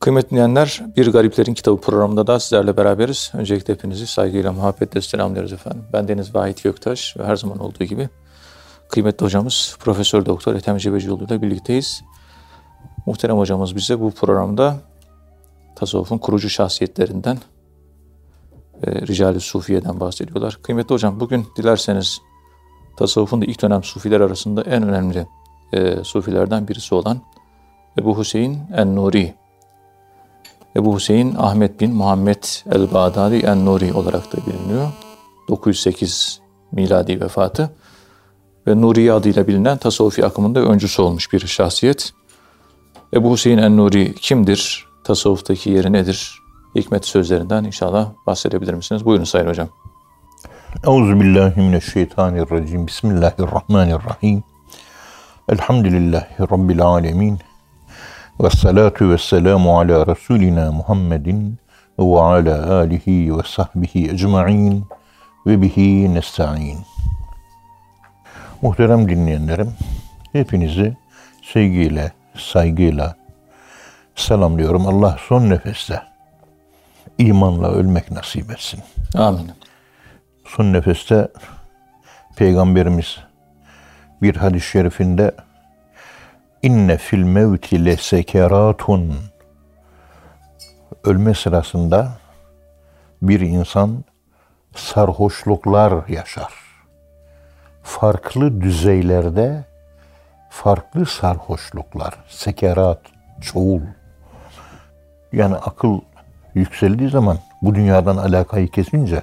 Kıymetli dinleyenler, Bir Gariplerin Kitabı programında da sizlerle beraberiz. Öncelikle hepinizi saygıyla, muhabbetle selamlıyoruz efendim. Ben Deniz Vahit Göktaş ve her zaman olduğu gibi kıymetli hocamız Profesör Doktor Ethem Cebecioğlu ile birlikteyiz. Muhterem hocamız bize bu programda tasavvufun kurucu şahsiyetlerinden e, Rical-i Sufiye'den bahsediyorlar. Kıymetli hocam bugün dilerseniz tasavvufun da ilk dönem sufiler arasında en önemli e, sufilerden birisi olan Ebu Hüseyin en-Nuri Ebu Hüseyin Ahmet bin Muhammed el-Bağdadi en-Nuri olarak da biliniyor. 908 miladi vefatı ve Nuri adıyla bilinen tasavvufi akımında öncüsü olmuş bir şahsiyet. Ebu Hüseyin en-Nuri kimdir? Tasavvuftaki yeri nedir? Hikmet sözlerinden inşallah bahsedebilir misiniz? Buyurun Sayın Hocam. Euzubillahimineşşeytanirracim. Bismillahirrahmanirrahim. Elhamdülillahi Rabbil alemin. Ve salatu ve selamu ala Resulina Muhammedin ve ala alihi ve sahbihi ecma'in ve bihi nesta'in. Muhterem dinleyenlerim, hepinizi sevgiyle, saygıyla selamlıyorum. Allah son nefeste imanla ölmek nasip etsin. Amin. Son nefeste Peygamberimiz bir hadis-i şerifinde İnne fil mevti le sekeratun Ölme sırasında bir insan sarhoşluklar yaşar. Farklı düzeylerde farklı sarhoşluklar, sekerat, çoğul. Yani akıl yükseldiği zaman bu dünyadan alakayı kesince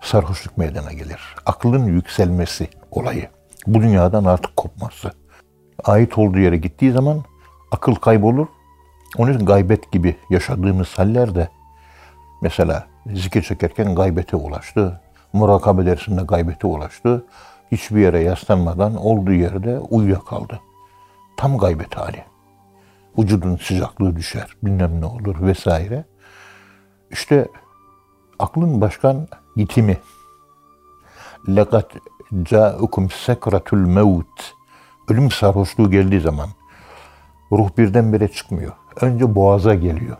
sarhoşluk meydana gelir. Aklın yükselmesi olayı. Bu dünyadan artık kopması ait olduğu yere gittiği zaman akıl kaybolur. Onun için gaybet gibi yaşadığımız hallerde mesela zikir çekerken gaybete ulaştı. Murakabe dersinde gaybete ulaştı. Hiçbir yere yaslanmadan olduğu yerde uyuyakaldı. Tam gaybet hali. Vücudun sıcaklığı düşer, bilmem ne olur vesaire. İşte aklın başkan yitimi. لَقَدْ جَاءُكُمْ سَكْرَةُ الْمَوْتِ ölüm sarhoşluğu geldiği zaman ruh birdenbire çıkmıyor. Önce boğaza geliyor.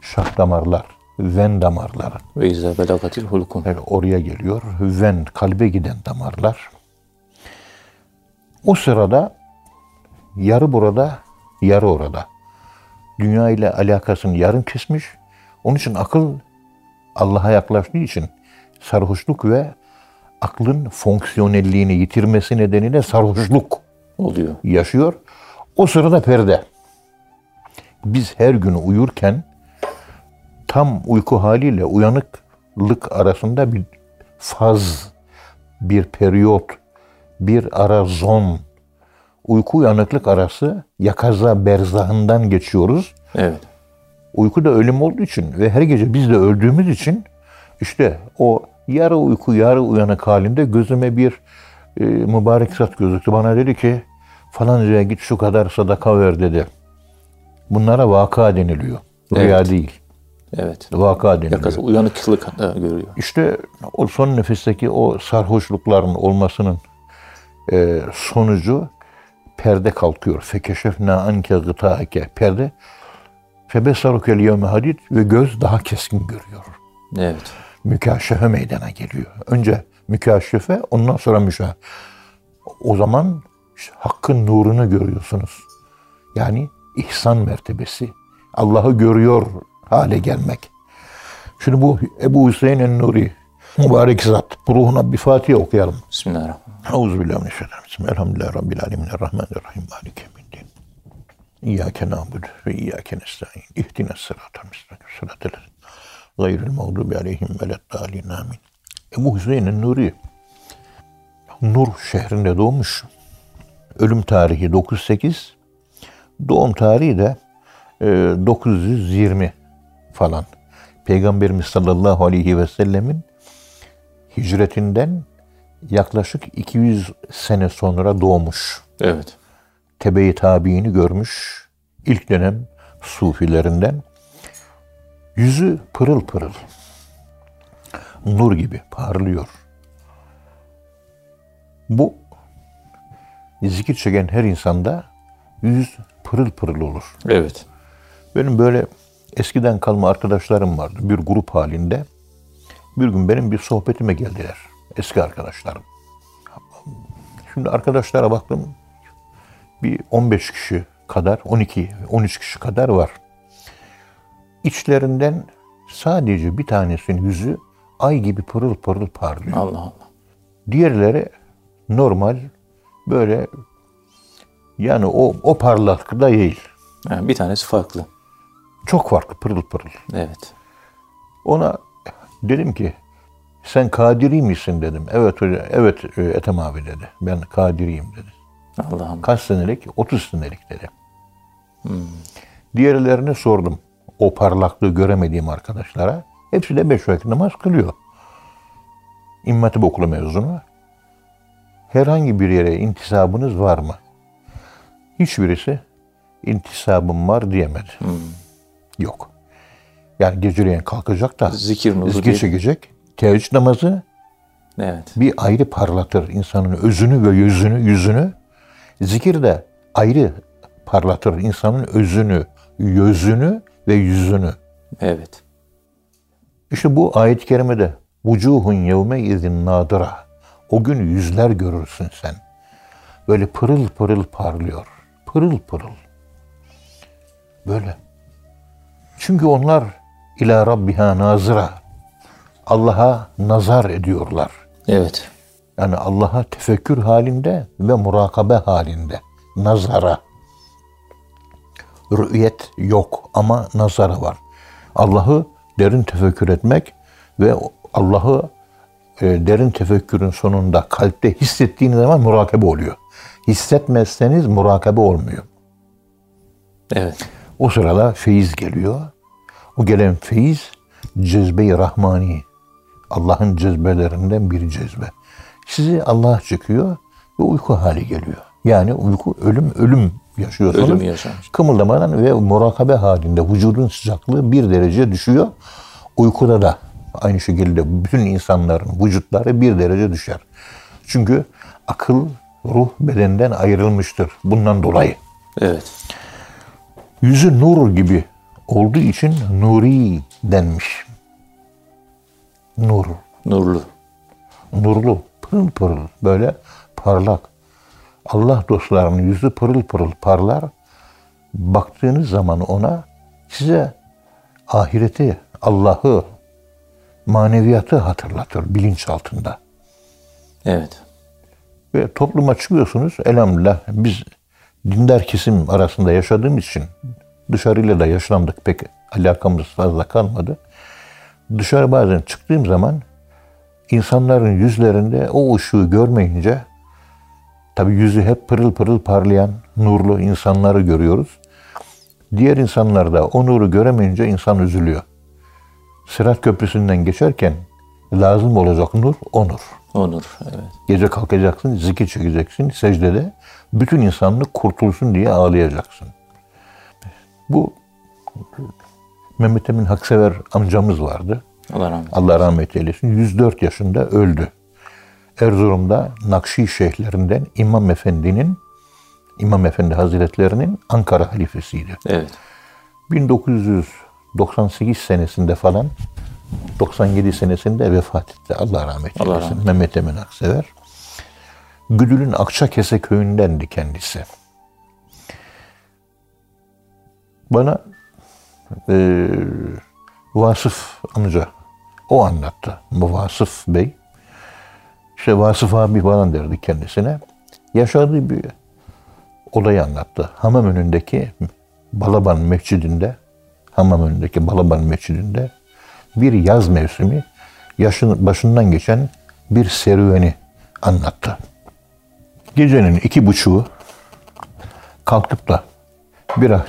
Şah damarlar, ven damarları. Ve izâ belagatil hulkum. Yani oraya geliyor. Ven, kalbe giden damarlar. O sırada yarı burada, yarı orada. Dünya ile alakasını yarım kesmiş. Onun için akıl Allah'a yaklaştığı için sarhoşluk ve aklın fonksiyonelliğini yitirmesi nedeniyle sarhoşluk oluyor. Yaşıyor. O sırada perde. Biz her gün uyurken tam uyku haliyle uyanıklık arasında bir faz, bir periyot, bir ara zon, uyku uyanıklık arası yakaza berzahından geçiyoruz. Evet. Uyku da ölüm olduğu için ve her gece biz de öldüğümüz için işte o yarı uyku yarı uyanık halinde gözüme bir e, mübarek zat gözüktü. Bana dedi ki falancaya git şu kadar sadaka ver dedi. Bunlara vaka deniliyor. Rüya evet. değil. Evet. Vaka deniliyor. Yakası uyanıklık görüyor. İşte o son nefesteki o sarhoşlukların olmasının e, sonucu perde kalkıyor. Fekeşefna anke gıtaake. Perde febesarukel yevme hadid ve göz daha keskin görüyor. Evet. Mükaşefe meydana geliyor. Önce mükaşefe ondan sonra müşah. O zaman hakkın nurunu görüyorsunuz. Yani ihsan mertebesi. Allah'ı görüyor hale gelmek. Şimdi bu Ebu Hüseyin en-Nuri mübarek zat. Ruhuna bir Fatiha okuyalım. Bismillahirrahmanirrahim. Euzubillahimineşşeytanirracim. Elhamdülillahi Rabbil alemin. Errahmanirrahim. Malike yevmiddin. İyyâke nâbudu ve iyyâke nesta'in. İhdines sıratal müstakim. Sıratel gayril mağdubi aleyhim veleddâlin. Amin. Ebu Hüseyin en-Nuri Nur şehrinde doğmuş. Ölüm tarihi 98. Doğum tarihi de 920 e, falan. Peygamberimiz sallallahu aleyhi ve sellemin hicretinden yaklaşık 200 sene sonra doğmuş. Evet. Tebe-i tabiini görmüş. İlk dönem sufilerinden. Yüzü pırıl pırıl. Nur gibi parlıyor. Bu zikir çeken her insanda yüz pırıl pırıl olur. Evet. Benim böyle eskiden kalma arkadaşlarım vardı. Bir grup halinde. Bir gün benim bir sohbetime geldiler. Eski arkadaşlarım. Şimdi arkadaşlara baktım. Bir 15 kişi kadar, 12, 13 kişi kadar var. İçlerinden sadece bir tanesinin yüzü ay gibi pırıl pırıl parlıyor. Allah Allah. Diğerleri normal böyle yani o o parlaklıkta değil. Yani bir tanesi farklı. Çok farklı pırıl pırıl. Evet. Ona dedim ki sen Kadiri misin dedim. Evet hoca, evet e, Ethem abi dedi. Ben Kadiriyim dedi. Allah'ım. Kaç senelik? 30 senelik dedi. Diğerlerine sordum. O parlaklığı göremediğim arkadaşlara. Hepsi de beş vakit namaz kılıyor. İmam Hatip okulu mezunu. Herhangi bir yere intisabınız var mı? Hiçbirisi intisabım var diyemedi. Yok. Yani geceleyin kalkacak da Zikir zikir çekecek. Teheccüd namazı Evet. bir ayrı parlatır insanın özünü ve yüzünü, yüzünü. Zikir de ayrı parlatır insanın özünü, yüzünü ve yüzünü. Evet. İşte bu ayet-i kerimede vucuhun yevme izin nadıra. O gün yüzler görürsün sen. Böyle pırıl pırıl parlıyor. Pırıl pırıl. Böyle. Çünkü onlar ila rabbiha nazıra. Allah'a nazar ediyorlar. Evet. Yani Allah'a tefekkür halinde ve murakabe halinde. Nazara. Rü'yet yok ama nazara var. Allah'ı derin tefekkür etmek ve Allah'ı e, derin tefekkürün sonunda kalpte hissettiğiniz zaman murakabe oluyor. Hissetmezseniz murakabe olmuyor. Evet. O sırada feyiz geliyor. O gelen feyiz cezbe-i rahmani. Allah'ın cezbelerinden bir cezbe. Sizi Allah çıkıyor ve uyku hali geliyor. Yani uyku ölüm ölüm yaşıyorsunuz. Ölüm yaşamış. Kımıldamadan ve murakabe halinde vücudun sıcaklığı bir derece düşüyor. Uykuda da aynı şekilde bütün insanların vücutları bir derece düşer. Çünkü akıl, ruh bedenden ayrılmıştır. Bundan dolayı. Evet. Yüzü nur gibi olduğu için nuri denmiş. Nur, Nurlu. nurlu, pırıl pırıl, böyle parlak. Allah dostlarının yüzü pırıl pırıl parlar. Baktığınız zaman ona size ahireti, Allah'ı, maneviyatı hatırlatır bilinç altında. Evet. Ve topluma çıkıyorsunuz. Elhamdülillah biz dindar kesim arasında yaşadığımız için dışarıyla da yaşlandık. Pek alakamız fazla kalmadı. Dışarı bazen çıktığım zaman insanların yüzlerinde o ışığı görmeyince tabi yüzü hep pırıl pırıl parlayan nurlu insanları görüyoruz. Diğer insanlar da o nuru göremeyince insan üzülüyor. Sırat Köprüsü'nden geçerken lazım olacak nur o nur. Onur. Evet. Gece kalkacaksın, zikir çekeceksin secdede. Bütün insanlık kurtulsun diye ağlayacaksın. Bu Mehmet Emin Haksever amcamız vardı. Allah rahmet. Allah rahmet eylesin. 104 yaşında öldü. Erzurum'da Nakşi şeyhlerinden İmam Efendi'nin İmam Efendi Hazretlerinin Ankara halifesiydi. Evet. 1998 senesinde falan 97 senesinde vefat etti. Allah rahmet Allah eylesin. rahmet Mehmet Emin Aksever. Güdül'ün Akçakese köyündendi kendisi. Bana eee Vasıf amca o anlattı. Bu Vasıf Bey. İşte Vasıf abi falan derdi kendisine. Yaşadığı bir olayı anlattı. Hamam önündeki Balaban Mescidinde Hamam önündeki Balaban Mescidinde bir yaz mevsimi yaşın, başından geçen bir serüveni anlattı. Gecenin iki buçuğu kalkıp da biraz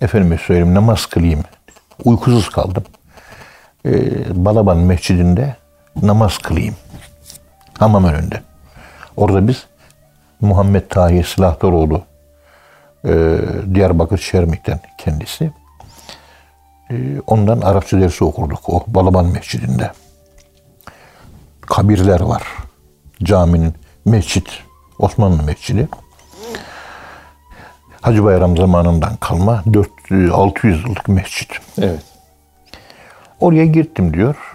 efendime söyleyeyim namaz kılayım. Uykusuz kaldım. Ee, Balaban Mescidinde namaz kılayım. Hamam önünde. Orada biz Muhammed Tahir Silahdaroğlu e, Diyarbakır Şermik'ten kendisi. E, ondan Arapça dersi okurduk o Balaban Mescidinde. Kabirler var. Caminin mescit, Osmanlı mescidi. Hacı Bayram zamanından kalma 400-600 yıllık mescit. Evet. Oraya gittim diyor.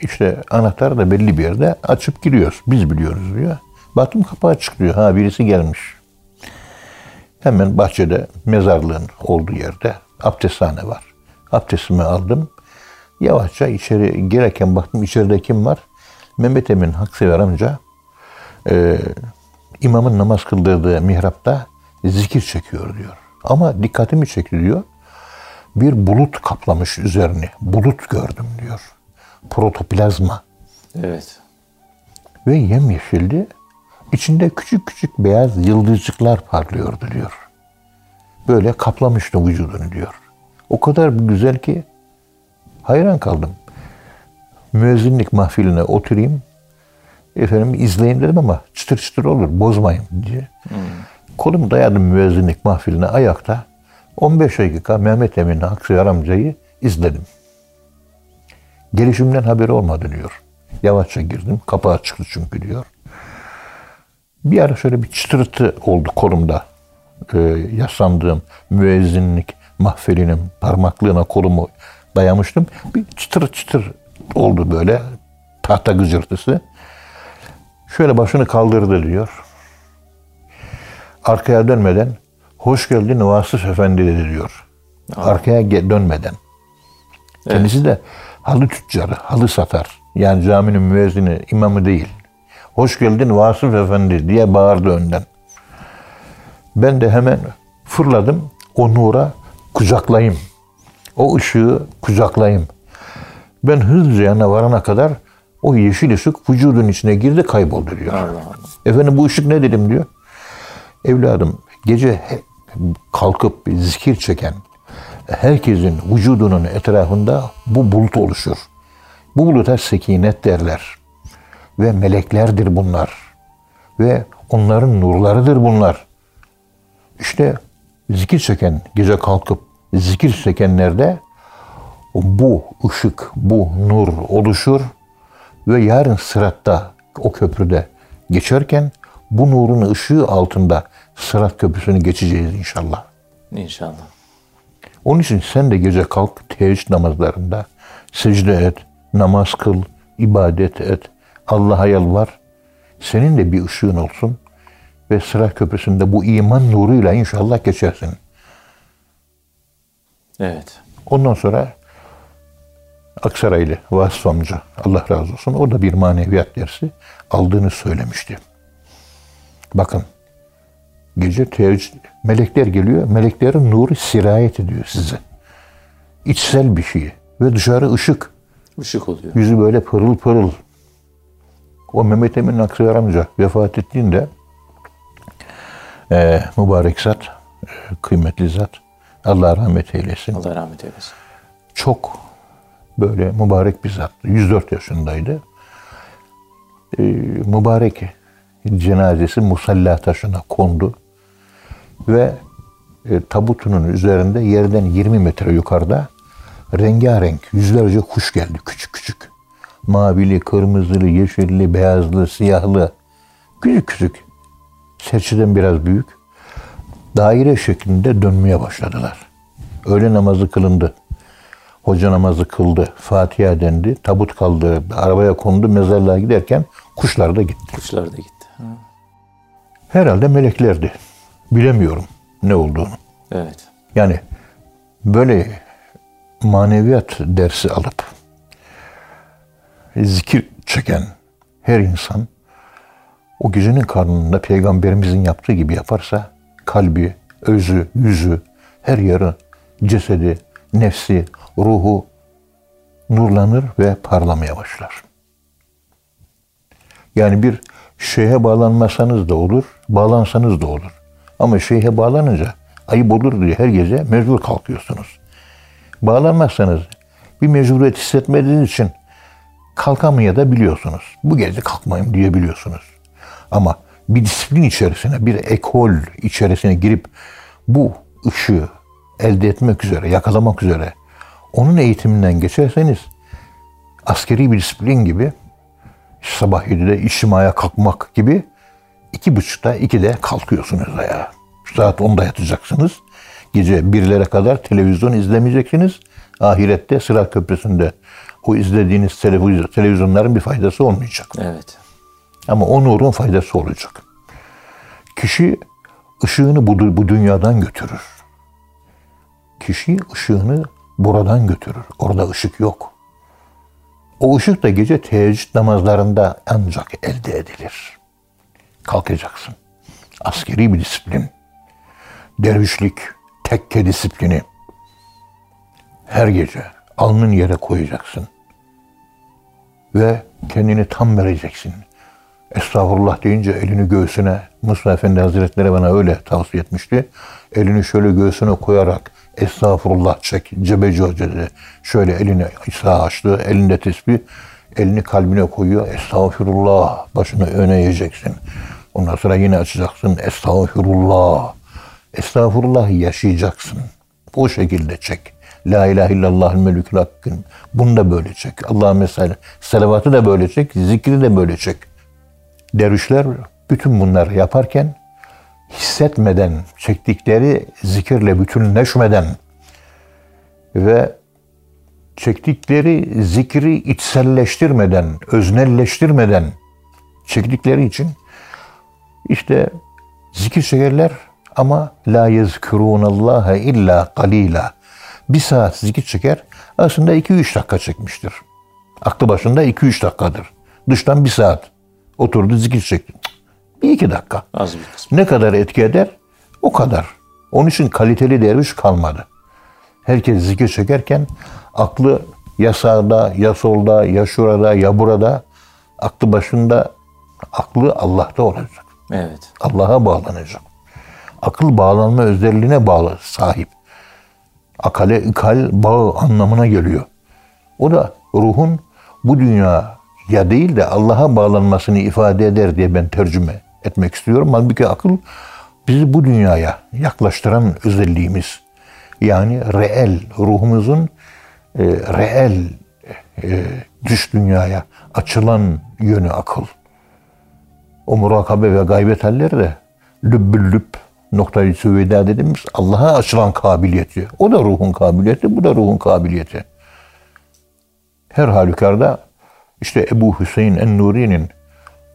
İşte anahtar da belli bir yerde açıp giriyoruz. Biz biliyoruz diyor. Baktım kapı açık diyor. Ha birisi gelmiş. Hemen bahçede mezarlığın olduğu yerde abdesthane var. Abdestimi aldım. Yavaşça içeri girerken baktım içeride kim var? Mehmet Emin Haksever amca e, imamın namaz kıldırdığı mihrapta zikir çekiyor diyor. Ama dikkatimi çekti diyor. Bir bulut kaplamış üzerini. Bulut gördüm diyor. Protoplazma. Evet. Ve yemyeşildi. İçinde küçük küçük beyaz yıldızcıklar parlıyordu diyor. Böyle kaplamıştı vücudunu diyor. O kadar güzel ki hayran kaldım. Müezzinlik mahfiline oturayım. Efendim izleyin dedim ama çıtır çıtır olur bozmayın diye. Kolumu dayadım müezzinlik mahfiline ayakta. 15 dakika Mehmet Emin Aksıyar amcayı izledim. Gelişimden haberi olmadı diyor. Yavaşça girdim. Kapı açıktı çünkü diyor. Bir ara şöyle bir çıtırtı oldu kolumda. Ee, yaslandığım müezzinlik mahfelinin parmaklığına kolumu dayamıştım. Bir çıtır çıtır oldu böyle tahta gıcırtısı. Şöyle başını kaldırdı diyor. Arkaya dönmeden hoş geldin Vasıf Efendi dedi diyor. Arkaya dönmeden. Kendisi de halı tüccarı, halı satar. Yani caminin müezzini, imamı değil. Hoş geldin Vasıf Efendi diye bağırdı önden. Ben de hemen fırladım o nura kucaklayayım. O ışığı kucaklayayım. Ben hızlıca yanına varana kadar o yeşil ışık vücudun içine girdi kayboldu diyor. Allah Allah. Efendim bu ışık ne dedim diyor. Evladım gece kalkıp zikir çeken herkesin vücudunun etrafında bu bulut oluşur. Bu buluta sekinet derler. Ve meleklerdir bunlar. Ve onların nurlarıdır bunlar. İşte zikir çeken, gece kalkıp zikir çekenlerde bu ışık, bu nur oluşur ve yarın sıratta o köprüde geçerken bu nurun ışığı altında sırat köprüsünü geçeceğiz inşallah. İnşallah. Onun için sen de gece kalk teheccüd namazlarında secde et, namaz kıl, ibadet et, Allah'a yalvar. Senin de bir ışığın olsun ve sırat köprüsünde bu iman nuruyla inşallah geçersin. Evet. Ondan sonra Aksaraylı Vasıf amca Allah razı olsun o da bir maneviyat dersi aldığını söylemişti. Bakın gece teheccüd melekler geliyor. Meleklerin nuru sirayet ediyor size. İçsel bir şey ve dışarı ışık. Işık oluyor. Yüzü böyle pırıl pırıl. O Mehmet Emin Aksayar amca vefat ettiğinde e, mübarek zat, e, kıymetli zat Allah rahmet eylesin. Allah rahmet eylesin. çok böyle mübarek bir zattı. 104 yaşındaydı. Ee, mübarek cenazesi musalla taşına kondu ve e, tabutunun üzerinde yerden 20 metre yukarıda rengarenk yüzlerce kuş geldi küçük küçük. Mavili, kırmızılı, yeşilli, beyazlı, siyahlı. Küçük küçük. Serçeden biraz büyük. Daire şeklinde dönmeye başladılar. Öğle namazı kılındı. Hoca namazı kıldı. Fatiha dendi. Tabut kaldırıldı. Arabaya kondu. Mezarlığa giderken kuşlar da gitti. Kuşlar da gitti. Ha, Herhalde meleklerdi. Bilemiyorum ne olduğunu. Evet. Yani böyle maneviyat dersi alıp zikir çeken her insan o gecenin karnında peygamberimizin yaptığı gibi yaparsa kalbi, özü, yüzü, her yeri, cesedi, nefsi, ruhu nurlanır ve parlamaya başlar. Yani bir şeyhe bağlanmasanız da olur, bağlansanız da olur. Ama şeyhe bağlanınca ayıp olur diye her gece mecbur kalkıyorsunuz. Bağlanmazsanız bir mecburiyet hissetmediğiniz için kalkamaya da biliyorsunuz. Bu gece kalkmayayım diyebiliyorsunuz. Ama bir disiplin içerisine, bir ekol içerisine girip bu ışığı elde etmek üzere, yakalamak üzere onun eğitiminden geçerseniz askeri bir disiplin gibi sabah 7'de içtimaya kalkmak gibi iki buçukta ikide kalkıyorsunuz ayağa. Saat 10'da yatacaksınız. Gece birlere kadar televizyon izlemeyeceksiniz. Ahirette sıra köprüsünde o izlediğiniz televiz- televizyonların bir faydası olmayacak. Evet. Ama o nurun faydası olacak. Kişi ışığını bu, bu dünyadan götürür. Kişi ışığını buradan götürür. Orada ışık yok. O ışık da gece teheccüd namazlarında ancak elde edilir. Kalkacaksın. Askeri bir disiplin. Dervişlik, tekke disiplini. Her gece alnın yere koyacaksın. Ve kendini tam vereceksin. Estağfurullah deyince elini göğsüne, Musa Efendi Hazretleri bana öyle tavsiye etmişti. Elini şöyle göğsüne koyarak estağfurullah çek, cebeci hoca dedi. Şöyle elini sağ açtı, elinde tesbih, elini kalbine koyuyor. Estağfurullah, başını öne yiyeceksin. Ondan sonra yine açacaksın. Estağfurullah. Estağfurullah yaşayacaksın. O şekilde çek. La ilahe illallah melükül hakkın. Bunu da böyle çek. Allah'a mesela salavatı da böyle çek, zikri de böyle çek. Dervişler bütün bunları yaparken hissetmeden, çektikleri zikirle bütünleşmeden ve çektikleri zikri içselleştirmeden, öznelleştirmeden çektikleri için işte zikir çekerler ama la yezkurunallaha illa kalila. Bir saat zikir çeker aslında 2-3 dakika çekmiştir. Aklı başında 2-3 dakikadır. Dıştan bir saat. Oturdu zikir çekti. Bir iki dakika. Az bir kısmı. Ne kadar etki eder? O kadar. Onun için kaliteli derviş kalmadı. Herkes zikir çekerken aklı ya sağda, ya solda, ya şurada, ya burada. Aklı başında, aklı Allah'ta olacak. Evet. Allah'a bağlanacak. Akıl bağlanma özelliğine bağlı sahip. Akale ikal bağı anlamına geliyor. O da ruhun bu dünya ya değil de Allah'a bağlanmasını ifade eder diye ben tercüme etmek istiyorum. Halbuki akıl bizi bu dünyaya yaklaştıran özelliğimiz. Yani reel, ruhumuzun e, reel e, dış dünyaya açılan yönü akıl. O murakabe ve gaybet halleri de lübbül lübb noktayı süveda dediğimiz Allah'a açılan kabiliyeti. O da ruhun kabiliyeti, bu da ruhun kabiliyeti. Her halükarda işte Ebu Hüseyin en-Nuri'nin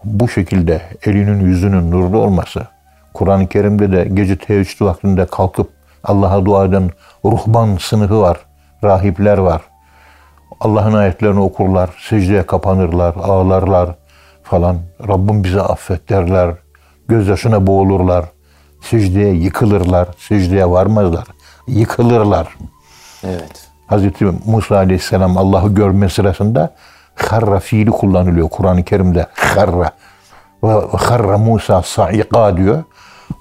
bu şekilde elinin yüzünün nurlu olması, Kur'an-ı Kerim'de de gece teheccüd vaktinde kalkıp Allah'a dua eden ruhban sınıfı var, rahipler var. Allah'ın ayetlerini okurlar, secdeye kapanırlar, ağlarlar falan. Rabbim bize affet derler, gözyaşına boğulurlar, secdeye yıkılırlar, secdeye varmazlar, yıkılırlar. Evet. Hazreti Musa Aleyhisselam Allah'ı görme sırasında harra fiili kullanılıyor Kur'an-ı Kerim'de. Harra. Ve harra Musa sa'ika diyor.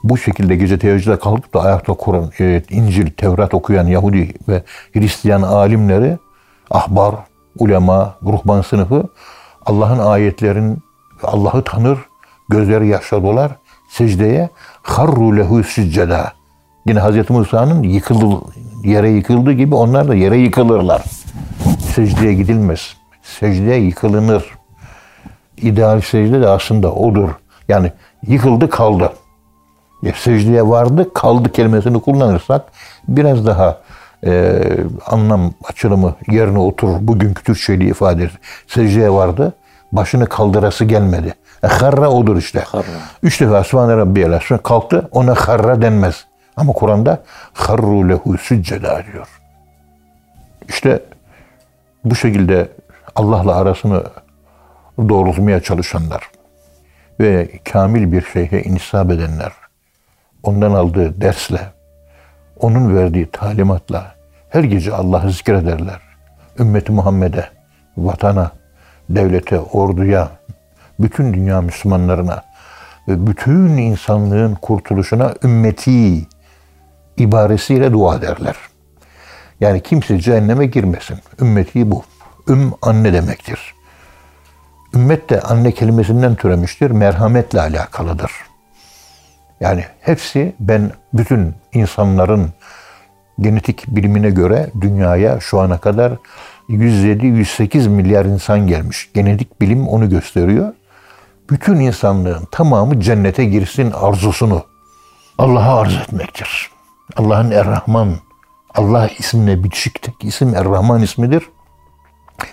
Bu şekilde gece teheccüde kalkıp da ayakta Kur'an, e, İncil, Tevrat okuyan Yahudi ve Hristiyan alimleri, ahbar, ulema, ruhban sınıfı Allah'ın ayetlerin Allah'ı tanır, gözleri yaşla dolar, secdeye harru lehu sücceda. Yine Hazreti Musa'nın yıkıldı, yere yıkıldığı gibi onlar da yere yıkılırlar. Secdeye gidilmez. Secdeye yıkılınır. İdeal secde de aslında odur. Yani yıkıldı kaldı. Ya secdeye vardı kaldı kelimesini kullanırsak biraz daha e, anlam açılımı yerine oturur. Bugünkü Türkçeliği ifade eder. Secdeye vardı başını kaldırası gelmedi. E, harra odur işte. Harra. Üç defa Sübhane Rabbiyel kalktı ona harra denmez. Ama Kur'an'da harru lehu sücceda diyor. İşte bu şekilde Allah'la arasını doğrultmaya çalışanlar ve kamil bir şeyhe inisab edenler, ondan aldığı dersle, onun verdiği talimatla her gece Allah'ı zikrederler. Ümmeti Muhammed'e, vatana, devlete, orduya, bütün dünya Müslümanlarına ve bütün insanlığın kurtuluşuna ümmeti ibaresiyle dua ederler. Yani kimse cehenneme girmesin. Ümmeti bu. Üm anne demektir. Ümmet de anne kelimesinden türemiştir. Merhametle alakalıdır. Yani hepsi ben bütün insanların genetik bilimine göre dünyaya şu ana kadar 107-108 milyar insan gelmiş. Genetik bilim onu gösteriyor. Bütün insanlığın tamamı cennete girsin arzusunu Allah'a arz etmektir. Allah'ın Er-Rahman, Allah ismine bitişik tek isim Er-Rahman ismidir.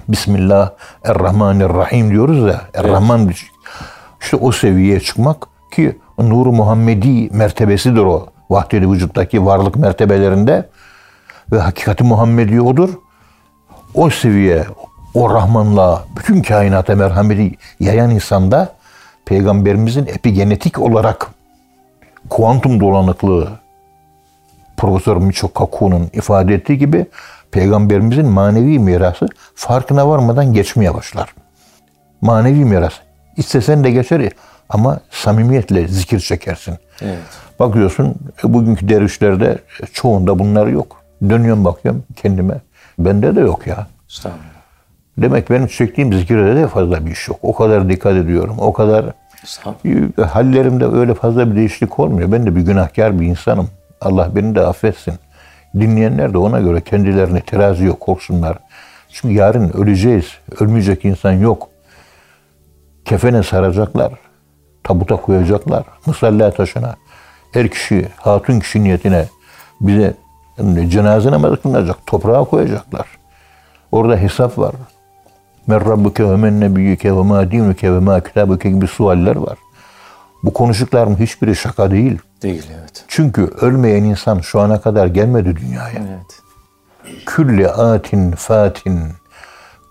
Bismillah, Er-Rahmanir-Rahim diyoruz ya. Er-Rahman evet. bitişik. İşte o seviyeye çıkmak ki Nur Muhammedi mertebesidir o. Vahdedi vücuttaki varlık mertebelerinde ve hakikati Muhammedi odur. O seviye, o Rahmanla bütün kainata merhameti yayan insanda Peygamberimizin epigenetik olarak kuantum dolanıklığı Profesör Michio Kaku'nun ifade ettiği gibi Peygamberimizin manevi mirası farkına varmadan geçmeye başlar. Manevi miras. İstesen de geçer ama samimiyetle zikir çekersin. Evet. Bakıyorsun bugünkü dervişlerde çoğunda bunlar yok. Dönüyorum bakıyorum kendime. Bende de yok ya. Demek benim çektiğim zikirde de fazla bir iş yok. O kadar dikkat ediyorum. O kadar hallerimde öyle fazla bir değişiklik olmuyor. Ben de bir günahkar bir insanım. Allah beni de affetsin. Dinleyenler de ona göre kendilerini teraziye korksunlar. Çünkü yarın öleceğiz. Ölmeyecek insan yok. Kefene saracaklar. Tabuta koyacaklar. Musalla taşına. Her kişi, hatun kişi niyetine bize cenaze namazı kılınacak. Toprağa koyacaklar. Orada hesap var. Men rabbuke ve men nebiyyüke ve ma dinuke ve ma kitabuke gibi sualler var. Bu konuştuklarım hiçbiri şaka değil. Değil evet. Çünkü ölmeyen insan şu ana kadar gelmedi dünyaya. Evet. Külli atin fatin,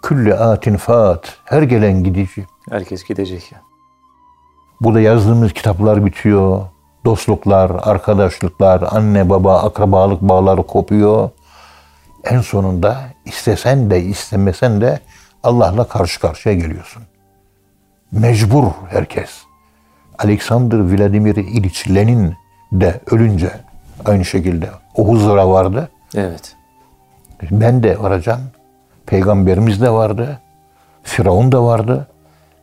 külli atin fat. Her gelen gidici. Herkes gidecek ya. Burada yazdığımız kitaplar bitiyor. Dostluklar, arkadaşlıklar, anne baba, akrabalık bağları kopuyor. En sonunda istesen de istemesen de Allah'la karşı karşıya geliyorsun. Mecbur herkes. Alexander Vladimir İliç Lenin de ölünce aynı şekilde o huzura vardı. Evet. Ben de varacağım. Peygamberimiz de vardı. Firavun da vardı.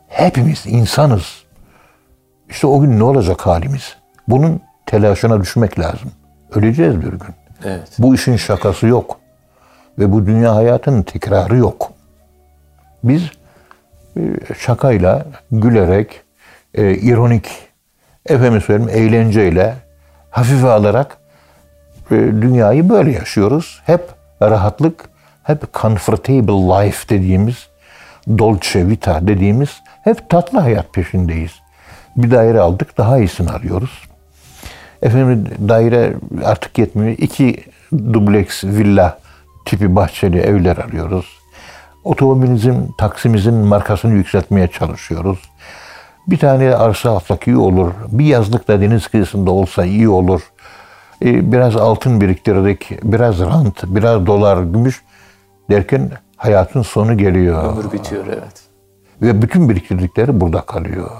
Hepimiz insanız. İşte o gün ne olacak halimiz? Bunun telaşına düşmek lazım. Öleceğiz bir gün. Evet. Bu işin şakası yok. Ve bu dünya hayatının tekrarı yok. Biz şakayla, gülerek, e, ironik, efendim söyleyeyim eğlenceyle, hafife alarak e, dünyayı böyle yaşıyoruz. Hep rahatlık, hep comfortable life dediğimiz, dolce vita dediğimiz, hep tatlı hayat peşindeyiz. Bir daire aldık, daha iyisini arıyoruz. Efendim daire artık yetmiyor. İki dubleks villa tipi bahçeli evler arıyoruz. Otomobilimizin, taksimizin markasını yükseltmeye çalışıyoruz. Bir tane arsa alsak iyi olur. Bir yazlık da deniz kıyısında olsa iyi olur. Ee, biraz altın biriktirdik, biraz rant, biraz dolar, gümüş derken hayatın sonu geliyor. Ömür bitiyor evet. Ve bütün biriktirdikleri burada kalıyor.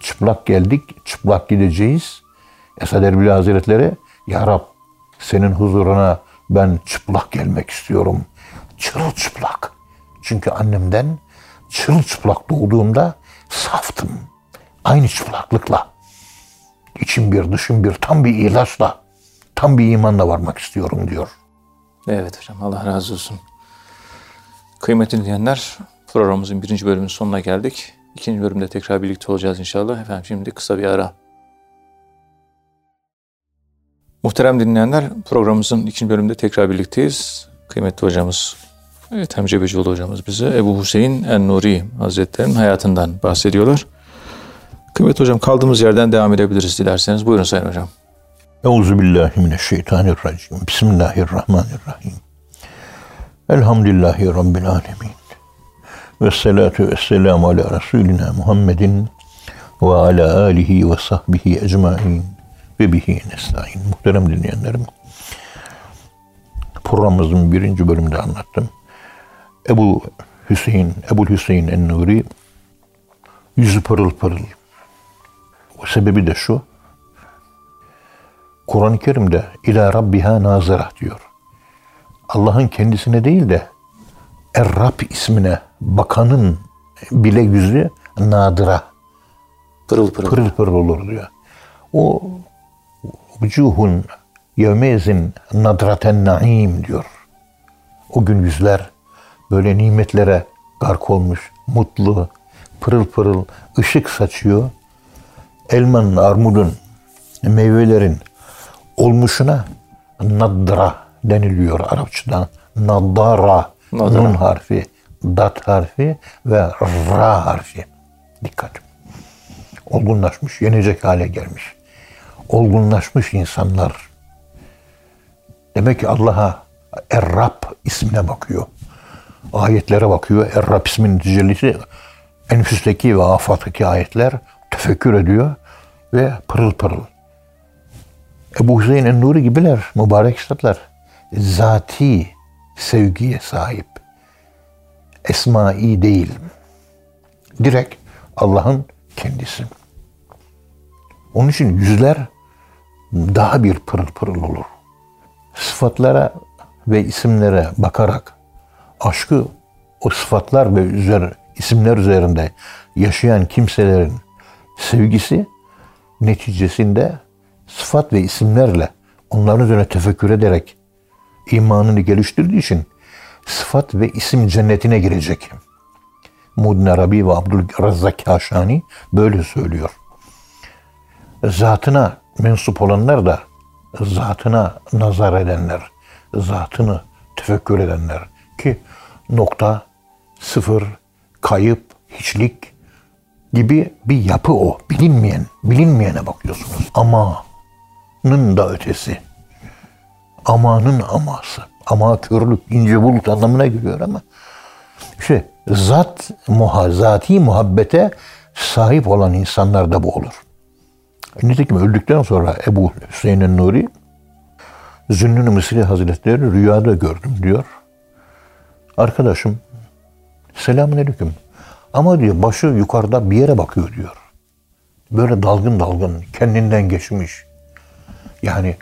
Çıplak geldik, çıplak gideceğiz. Esad Erbil Hazretleri, Ya Rab senin huzuruna ben çıplak gelmek istiyorum. Çırılçıplak. Çünkü annemden çırılçıplak doğduğumda saftım. Aynı çıplaklıkla. İçim bir, dışım bir, tam bir ihlasla, tam bir imanla varmak istiyorum diyor. Evet hocam Allah razı olsun. Kıymetli dinleyenler programımızın birinci bölümünün sonuna geldik. İkinci bölümde tekrar birlikte olacağız inşallah. Efendim şimdi kısa bir ara. Muhterem dinleyenler programımızın ikinci bölümünde tekrar birlikteyiz. Kıymetli hocamız Evet Hem Cebecioğlu hocamız bize Ebu Hüseyin En-Nuri Hazretleri'nin hayatından bahsediyorlar. Kıymetli hocam kaldığımız yerden devam edebiliriz dilerseniz. Buyurun Sayın Hocam. Euzubillahimineşşeytanirracim. Bismillahirrahmanirrahim. Elhamdülillahi Rabbil alemin. Ve salatu ve selamu ala Resulina Muhammedin ve ala alihi ve sahbihi ecmain ve bihi nesta'in. Muhterem dinleyenlerim, programımızın birinci bölümünde anlattım. Ebu Hüseyin, Ebu Hüseyin en-Nuri yüzü pırıl pırıl. O sebebi de şu. Kur'an-ı Kerim'de ila rabbiha nazıra diyor. Allah'ın kendisine değil de Er-Rab ismine bakanın bile yüzü nadıra. Pırıl pırıl. Pırıl pırıl olur diyor. O vücuhun yevmezin nadraten naim diyor. O gün yüzler böyle nimetlere gark olmuş, mutlu, pırıl pırıl ışık saçıyor. Elmanın, armudun meyvelerin olmuşuna nadra deniliyor Arapçadan. Nadara, Nadara. nun harfi, dat harfi ve ra harfi. Dikkat. Olgunlaşmış, yenecek hale gelmiş. Olgunlaşmış insanlar. Demek ki Allah'a Er-Rab ismine bakıyor. Ayetlere bakıyor. Er-Rab isminin tecellisi enfüsteki ve afattaki ayetler tefekkür ediyor ve pırıl pırıl. Ebu Hüseyin en-Nuri gibiler, mübarek üstadlar. Zati sevgiye sahip. Esmai değil. Direkt Allah'ın kendisi. Onun için yüzler daha bir pırıl pırıl olur. Sıfatlara ve isimlere bakarak aşkı o sıfatlar ve üzeri, isimler üzerinde yaşayan kimselerin sevgisi neticesinde sıfat ve isimlerle onların üzerine tefekkür ederek imanını geliştirdiği için sıfat ve isim cennetine girecek. Muddin Arabi ve Abdülrezzak Kaşani böyle söylüyor. Zatına mensup olanlar da zatına nazar edenler, zatını tefekkür edenler ki nokta, sıfır, kayıp, hiçlik gibi bir yapı o. Bilinmeyen, bilinmeyene bakıyorsunuz. Amanın da ötesi. Amanın aması. Ama körlük, ince bulut anlamına geliyor ama işte zat, muha, zati muhabbete sahip olan insanlarda bu olur. Nitekim öldükten sonra Ebu Hüseyin Nuri Zünnün Mısri Hazretleri rüyada gördüm diyor. Arkadaşım selamun aleyküm. Ama diyor başı yukarıda bir yere bakıyor diyor. Böyle dalgın dalgın kendinden geçmiş. Yani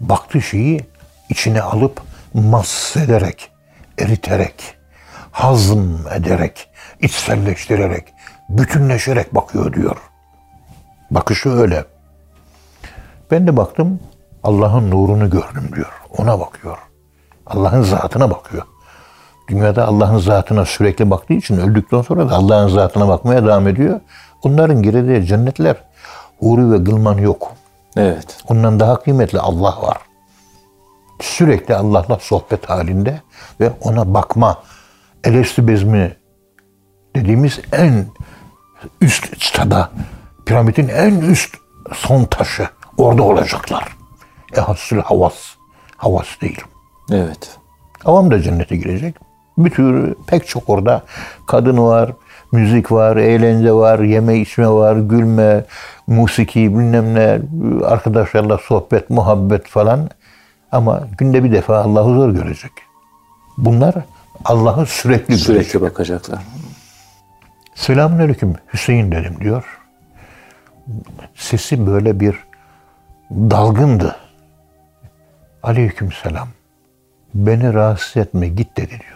baktığı şeyi içine alıp mas ederek, eriterek, hazm ederek, içselleştirerek, bütünleşerek bakıyor diyor. Bakışı öyle. Ben de baktım Allah'ın nurunu gördüm diyor. Ona bakıyor. Allah'ın zatına bakıyor. Dünyada Allah'ın zatına sürekli baktığı için öldükten sonra da Allah'ın zatına bakmaya devam ediyor. Onların girdiği cennetler huri ve gılman yok. Evet. Ondan daha kıymetli Allah var. Sürekli Allah'la sohbet halinde ve ona bakma. Elestü bezmi dediğimiz en üst stada, piramidin en üst son taşı orada olacaklar. Ehassül havas. Havas değil. Evet. Avam da cennete girecek. Bir tür pek çok orada kadın var, müzik var, eğlence var, yeme içme var, gülme, musiki bilmem ne, arkadaşlarla sohbet, muhabbet falan. Ama günde bir defa Allah'ı zor görecek. Bunlar Allah'ı sürekli, görecek. Sürekli bakacaklar. Selamünaleyküm Hüseyin dedim diyor. Sesi böyle bir dalgındı. Aleyküm selam. Beni rahatsız etme git dedi diyor.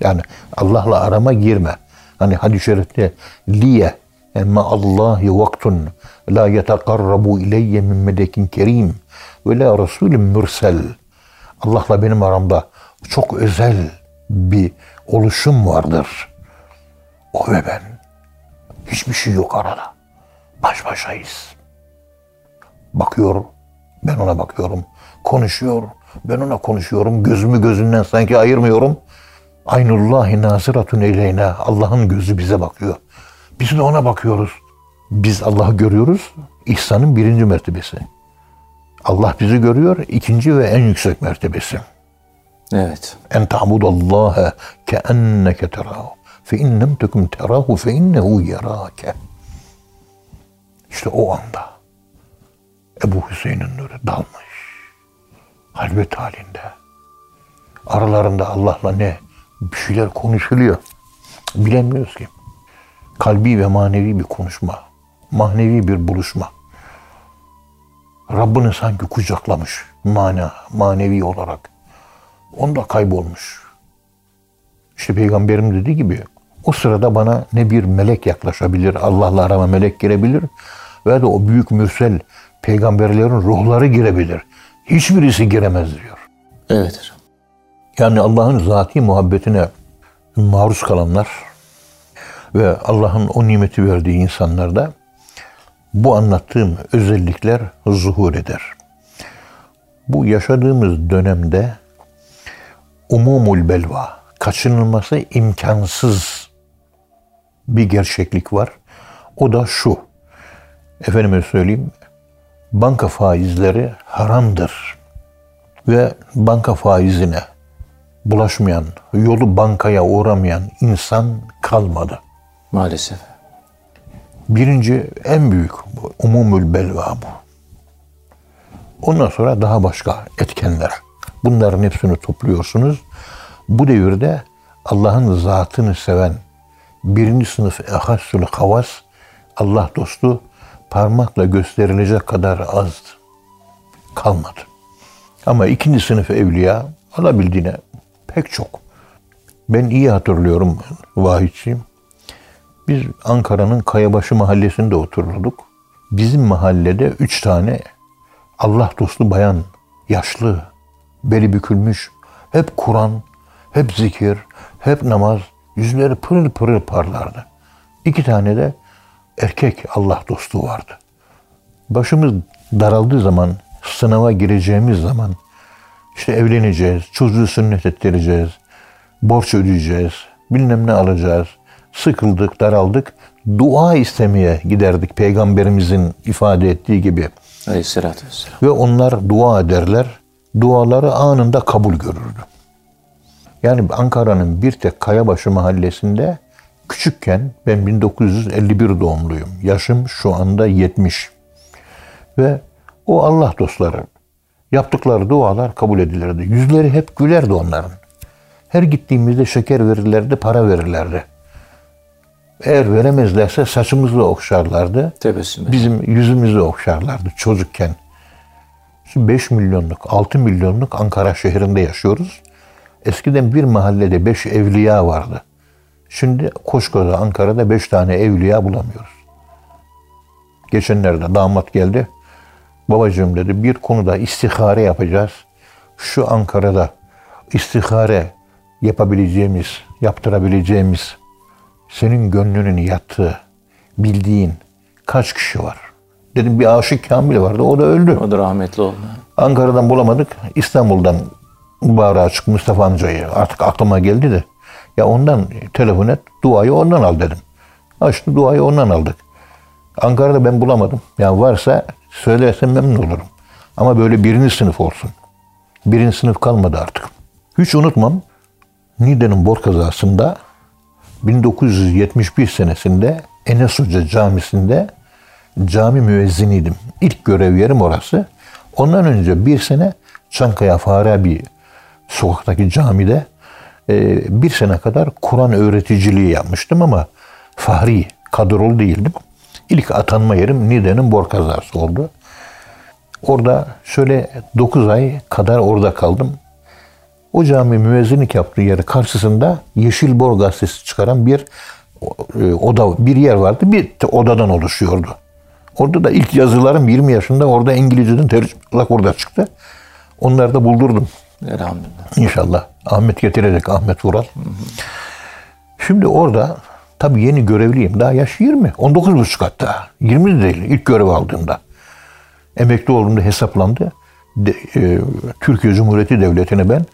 Yani Allah'la arama girme. Hani hadis-i şerifte liye emma Allahi vaktun la yetekarrabu ileyye min melekin kerim ve la rasulün mürsel. Allah'la benim aramda çok özel bir oluşum vardır. O ve ben. Hiçbir şey yok arada. Baş başayız. Bakıyor, ben ona bakıyorum. Konuşuyor, ben ona konuşuyorum. Gözümü gözünden sanki ayırmıyorum. Aynullahi naziratun eyleyna. Allah'ın gözü bize bakıyor. Biz de ona bakıyoruz. Biz Allah'ı görüyoruz. İhsanın birinci mertebesi. Allah bizi görüyor. ikinci ve en yüksek mertebesi. Evet. En ta'budallaha keenneke terahu. Fe in lem tekun terahu fe innehu yerake. İşte o anda Ebu Hüseyin'in nuru dalmış. Halvet halinde. Aralarında Allah'la ne bir şeyler konuşuluyor. Bilemiyoruz ki. Kalbi ve manevi bir konuşma. Manevi bir buluşma. Rabbini sanki kucaklamış mana, manevi olarak. Onda kaybolmuş. İşte peygamberim dediği gibi o sırada bana ne bir melek yaklaşabilir, Allah'la arama melek girebilir ve de o büyük mürsel peygamberlerin ruhları girebilir. Hiçbirisi giremez diyor. Evet. Yani Allah'ın zati muhabbetine maruz kalanlar ve Allah'ın o nimeti verdiği insanlarda bu anlattığım özellikler zuhur eder. Bu yaşadığımız dönemde umumul belva, kaçınılması imkansız bir gerçeklik var. O da şu. Efendime söyleyeyim, banka faizleri haramdır. Ve banka faizine bulaşmayan, yolu bankaya uğramayan insan kalmadı. Maalesef. Birinci en büyük umumül belva bu. Ondan sonra daha başka etkenler. Bunların hepsini topluyorsunuz. Bu devirde Allah'ın zatını seven birinci sınıf ehassul havas Allah dostu parmakla gösterilecek kadar az kalmadı. Ama ikinci sınıf evliya alabildiğine pek çok. Ben iyi hatırlıyorum vahidciğim. Biz Ankara'nın Kayabaşı mahallesinde otururduk. Bizim mahallede üç tane Allah dostu bayan, yaşlı, beli bükülmüş, hep Kur'an, hep zikir, hep namaz, yüzleri pırıl pırıl parlardı. İki tane de erkek Allah dostu vardı. Başımız daraldığı zaman, sınava gireceğimiz zaman, işte evleneceğiz, çocuğu sünnet ettireceğiz, borç ödeyeceğiz, bilmem ne alacağız. Sıkıldık, daraldık. Dua istemeye giderdik peygamberimizin ifade ettiği gibi. Aleyhisselatü vesselam. Ve onlar dua ederler. Duaları anında kabul görürdü. Yani Ankara'nın bir tek Kayabaşı mahallesinde küçükken ben 1951 doğumluyum. Yaşım şu anda 70. Ve o Allah dostları yaptıkları dualar kabul edilirdi. Yüzleri hep gülerdi onların. Her gittiğimizde şeker verirlerdi, para verirlerdi. Eğer veremezlerse saçımızı okşarlardı. Tebessüm. Bizim yüzümüzü okşarlardı çocukken. Şimdi 5 milyonluk, 6 milyonluk Ankara şehrinde yaşıyoruz. Eskiden bir mahallede 5 evliya vardı. Şimdi koskoca Ankara'da 5 tane evliya bulamıyoruz. Geçenlerde damat geldi. Babacığım dedi bir konuda istihare yapacağız. Şu Ankara'da istihare yapabileceğimiz, yaptırabileceğimiz, senin gönlünün yattığı, bildiğin kaç kişi var? Dedim bir Aşık Kamil vardı, o da öldü. O da rahmetli oldu. Ankara'dan bulamadık, İstanbul'dan mübarek açık Mustafa amcayı artık aklıma geldi de. Ya ondan telefon et, duayı ondan al dedim. Açtı duayı ondan aldık. Ankara'da ben bulamadım. Ya varsa söylersen memnun olurum. Ama böyle birinci sınıf olsun. Birinci sınıf kalmadı artık. Hiç unutmam. Niğde'nin bor kazasında 1971 senesinde Enes Hoca Camisi'nde cami müezziniydim. İlk görev yerim orası. Ondan önce bir sene Çankaya Farabi sokaktaki camide e, bir sene kadar Kur'an öğreticiliği yapmıştım ama fahri, kadrolu değildim. İlk atanma yerim Niğde'nin bor kazası oldu. Orada şöyle 9 ay kadar orada kaldım. O cami müezzinlik yaptığı yer karşısında Yeşil Bor gazetesi çıkaran bir e, oda, bir yer vardı. Bir odadan oluşuyordu. Orada da ilk yazılarım 20 yaşında orada İngilizce'den tercüme olarak orada çıktı. Onları da buldurdum. Elhamdülillah. İnşallah. Ahmet getirecek Ahmet Vural. Şimdi orada tabii yeni görevliyim. Daha yaş 20. 19 buçuk hatta. 20 de değil ilk görev aldığımda. Emekli olduğumda hesaplandı. De, e, Türkiye Cumhuriyeti Devleti'ne ben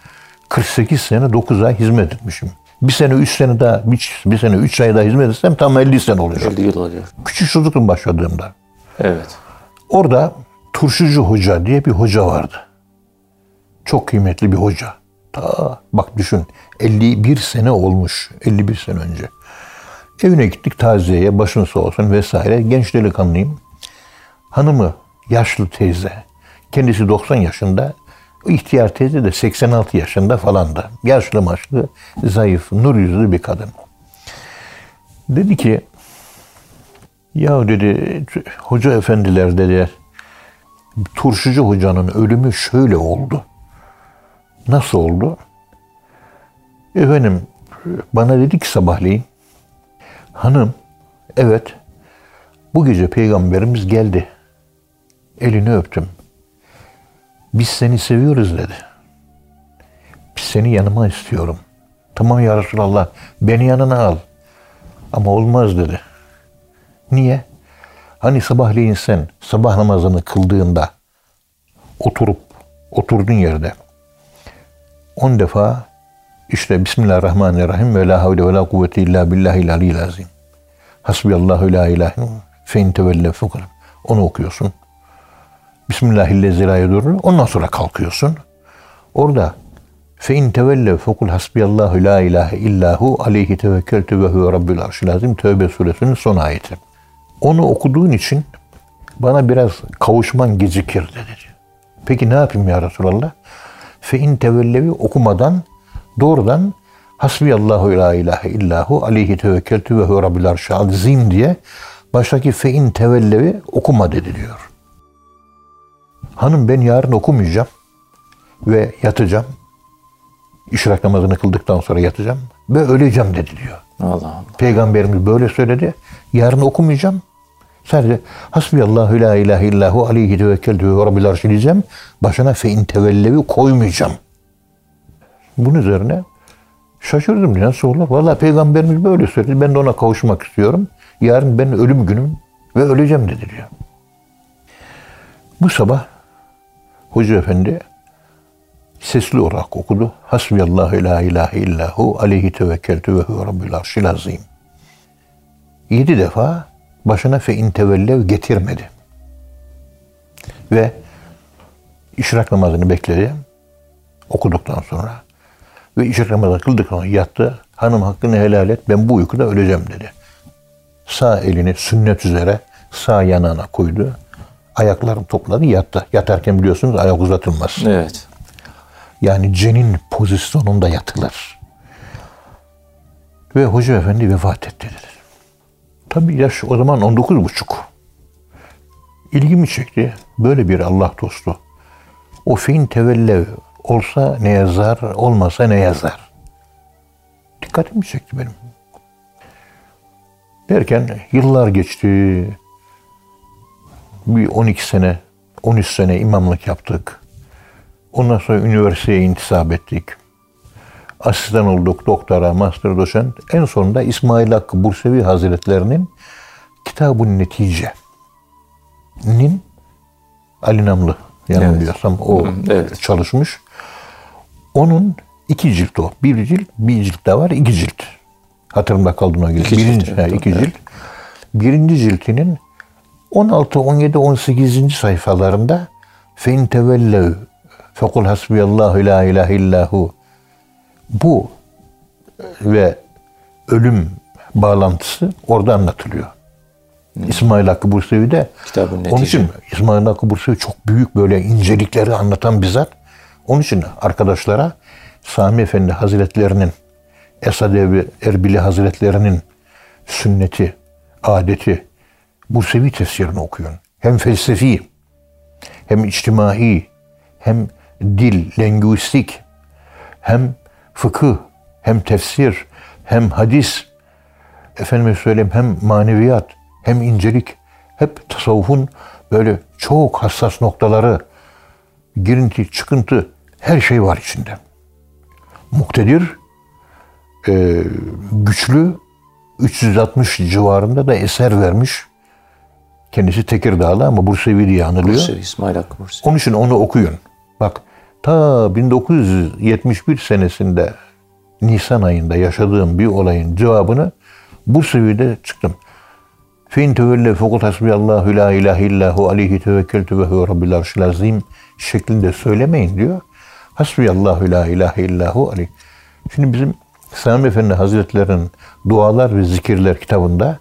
48 sene 9 ay hizmet etmişim. Bir sene 3 sene daha, bir, bir sene 3 ay daha hizmet etsem tam 50 sene olacak. 50 yıl oluyor. Küçük çocuktum başladığımda. Evet. Orada Turşucu Hoca diye bir hoca vardı. Çok kıymetli bir hoca. Ta bak düşün 51 sene olmuş. 51 sene önce. Evine gittik taziyeye başın sağ olsun vesaire. Genç delikanlıyım. Hanımı yaşlı teyze. Kendisi 90 yaşında. İhtiyar teyze de 86 yaşında falandı. Yaşlı maçlı, zayıf, nur yüzlü bir kadın. Dedi ki ya dedi hoca efendiler dedi turşucu hocanın ölümü şöyle oldu. Nasıl oldu? Efendim bana dedi ki sabahleyin hanım evet bu gece peygamberimiz geldi. Elini öptüm. Biz seni seviyoruz dedi. Biz seni yanıma istiyorum. Tamam ya Resulallah beni yanına al. Ama olmaz dedi. Niye? Hani sabahleyin sen sabah namazını kıldığında oturup oturduğun yerde 10 defa işte Bismillahirrahmanirrahim ve la havle ve la kuvvete illa billahil aliyyil azim. Hasbiyallahu la ilahe fe in tevelle fekul. Onu okuyorsun. Bismillahillezi la yedurru. Ondan sonra kalkıyorsun. Orada fe in tevelle fekul hasbiyallahu la ilahe illahu aleyhi tevekkeltü ve huve rabbül arşil azim. Tövbe suresinin son ayeti. Onu okuduğun için bana biraz kavuşman gecikir dedi. Peki ne yapayım ya Resulallah? Fe in tevellevi okumadan doğrudan Hasbiyallahu la ilahe illahu aleyhi tevekkeltü ve huve rabbil arşi diye baştaki fe in tevellevi okuma dedi diyor. Hanım ben yarın okumayacağım ve yatacağım. İşrak namazını kıldıktan sonra yatacağım ve öleceğim dedi diyor. Allah Allah. Peygamberimiz böyle söyledi. Yarın okumayacağım. Sadece hasbiyallahu la ilahe illahu aleyhi tevekkeltü ve rabbil arşi diyeceğim. Başına fe in tevellevi koymayacağım. Bunun üzerine şaşırdım. Nasıl olur? Valla peygamberimiz böyle söyledi. Ben de ona kavuşmak istiyorum. Yarın ben ölüm günüm ve öleceğim dedi diyor. Bu sabah Hoca Efendi sesli olarak okudu. Hasbiyallahu la ilahe illahu aleyhi tevekkeltü ve huve rabbül arşil azim. Yedi defa başına fe in tevellev getirmedi. Ve işrak namazını bekledi. Okuduktan sonra. Ve işrak namazını kıldıktan sonra yattı. Hanım hakkını helal et ben bu uykuda öleceğim dedi. Sağ elini sünnet üzere sağ yanağına koydu. Ayaklarını topladı yattı. Yatarken biliyorsunuz ayak uzatılmaz. Evet. Yani cenin pozisyonunda yatılır. Ve Hoca Efendi vefat etti dedi. Tabii yaş o zaman 19 buçuk. İlgimi çekti. Böyle bir Allah dostu. O fein tevellev olsa ne yazar, olmasa ne yazar. Dikkatimi çekti benim. Derken yıllar geçti. Bir 12 sene, 13 sene imamlık yaptık. Ondan sonra üniversiteye intisap ettik. Asistan olduk, doktora, master doçent. En sonunda İsmail Hakkı Bursevi Hazretlerinin Kitab-ı Netice'nin Ali Namlı yanılmıyorsam o evet. çalışmış. Onun iki cilt o. Bir cilt, bir cilt de var, iki cilt. Hatırımda kaldığına göre. İki cilt, Birinci, evet, ha, iki evet. cilt. Birinci ciltinin 16, 17, 18. sayfalarında fein tevellev fekul hasbiyallahu la ilahe illahu bu ve ölüm bağlantısı orada anlatılıyor. İsmail Hakkı Bursevi de Kitabın onun için İsmail Hakkı Bursevi çok büyük böyle incelikleri anlatan bir zat. Onun için arkadaşlara Sami Efendi Hazretlerinin Esad Evi Erbili Hazretlerinin sünneti, adeti, Bursevi tefsirini okuyun. Hem felsefi, hem içtimai, hem dil, lingüistik, hem fıkıh, hem tefsir, hem hadis, efendime söyleyeyim hem maneviyat, hem incelik, hep tasavvufun böyle çok hassas noktaları, girinti, çıkıntı, her şey var içinde. Muktedir, e, güçlü, 360 civarında da eser vermiş. Kendisi Tekirdağlı ama Bursevi diye anılıyor. Bursevi, İsmail Hakkı Bursevi. Onun için onu okuyun. Bak ta 1971 senesinde Nisan ayında yaşadığım bir olayın cevabını Bursevi'de çıktım. Fin tevelle fekul hasbiyallahu la ilahe illahu aleyhi tevekkeltü ve huve rabbil arşil azim şeklinde söylemeyin diyor. Hasbiyallahu la ilahe illahu aleyhi. Şimdi bizim Sami Efendi Hazretleri'nin Dualar ve Zikirler kitabında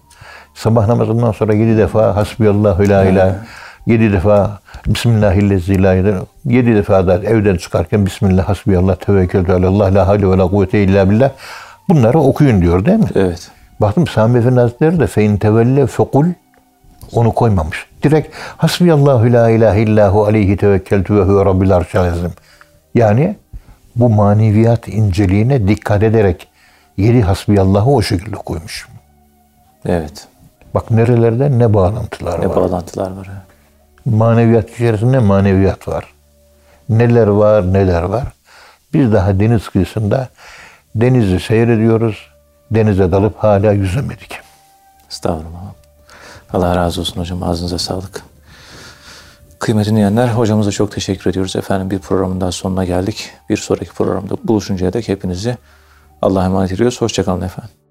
sabah namazından sonra yedi defa Hasbiyallahu la ilahe yedi defa Bismillahillezî la ilahe yedi defa da evden çıkarken Bismillah hasbiyallah tevekkeltü alallah la havle ve la kuvvete illa billah bunları okuyun diyor değil mi? Evet. Baktım Sami Efendi Hazretleri de fein tevelle fekul onu koymamış. Direkt hasbiyallahu la ilahe illahu aleyhi tevekkeltü ve huve rabbil arşil azim. Yani bu maneviyat inceliğine dikkat ederek yedi hasbiyallahı o şekilde koymuş. Evet. Bak nerelerde ne bağlantılar Ne var. bağlantılar var. maneviyat içerisinde maneviyat var. Neler var neler var. Biz daha deniz kıyısında denizi seyrediyoruz. Denize dalıp hala yüzemedik. Estağfurullah. Allah razı olsun hocam. Ağzınıza sağlık. Kıymetli dinleyenler hocamıza çok teşekkür ediyoruz. Efendim bir programın daha sonuna geldik. Bir sonraki programda buluşuncaya dek hepinizi Allah'a emanet ediyoruz. Hoşçakalın efendim.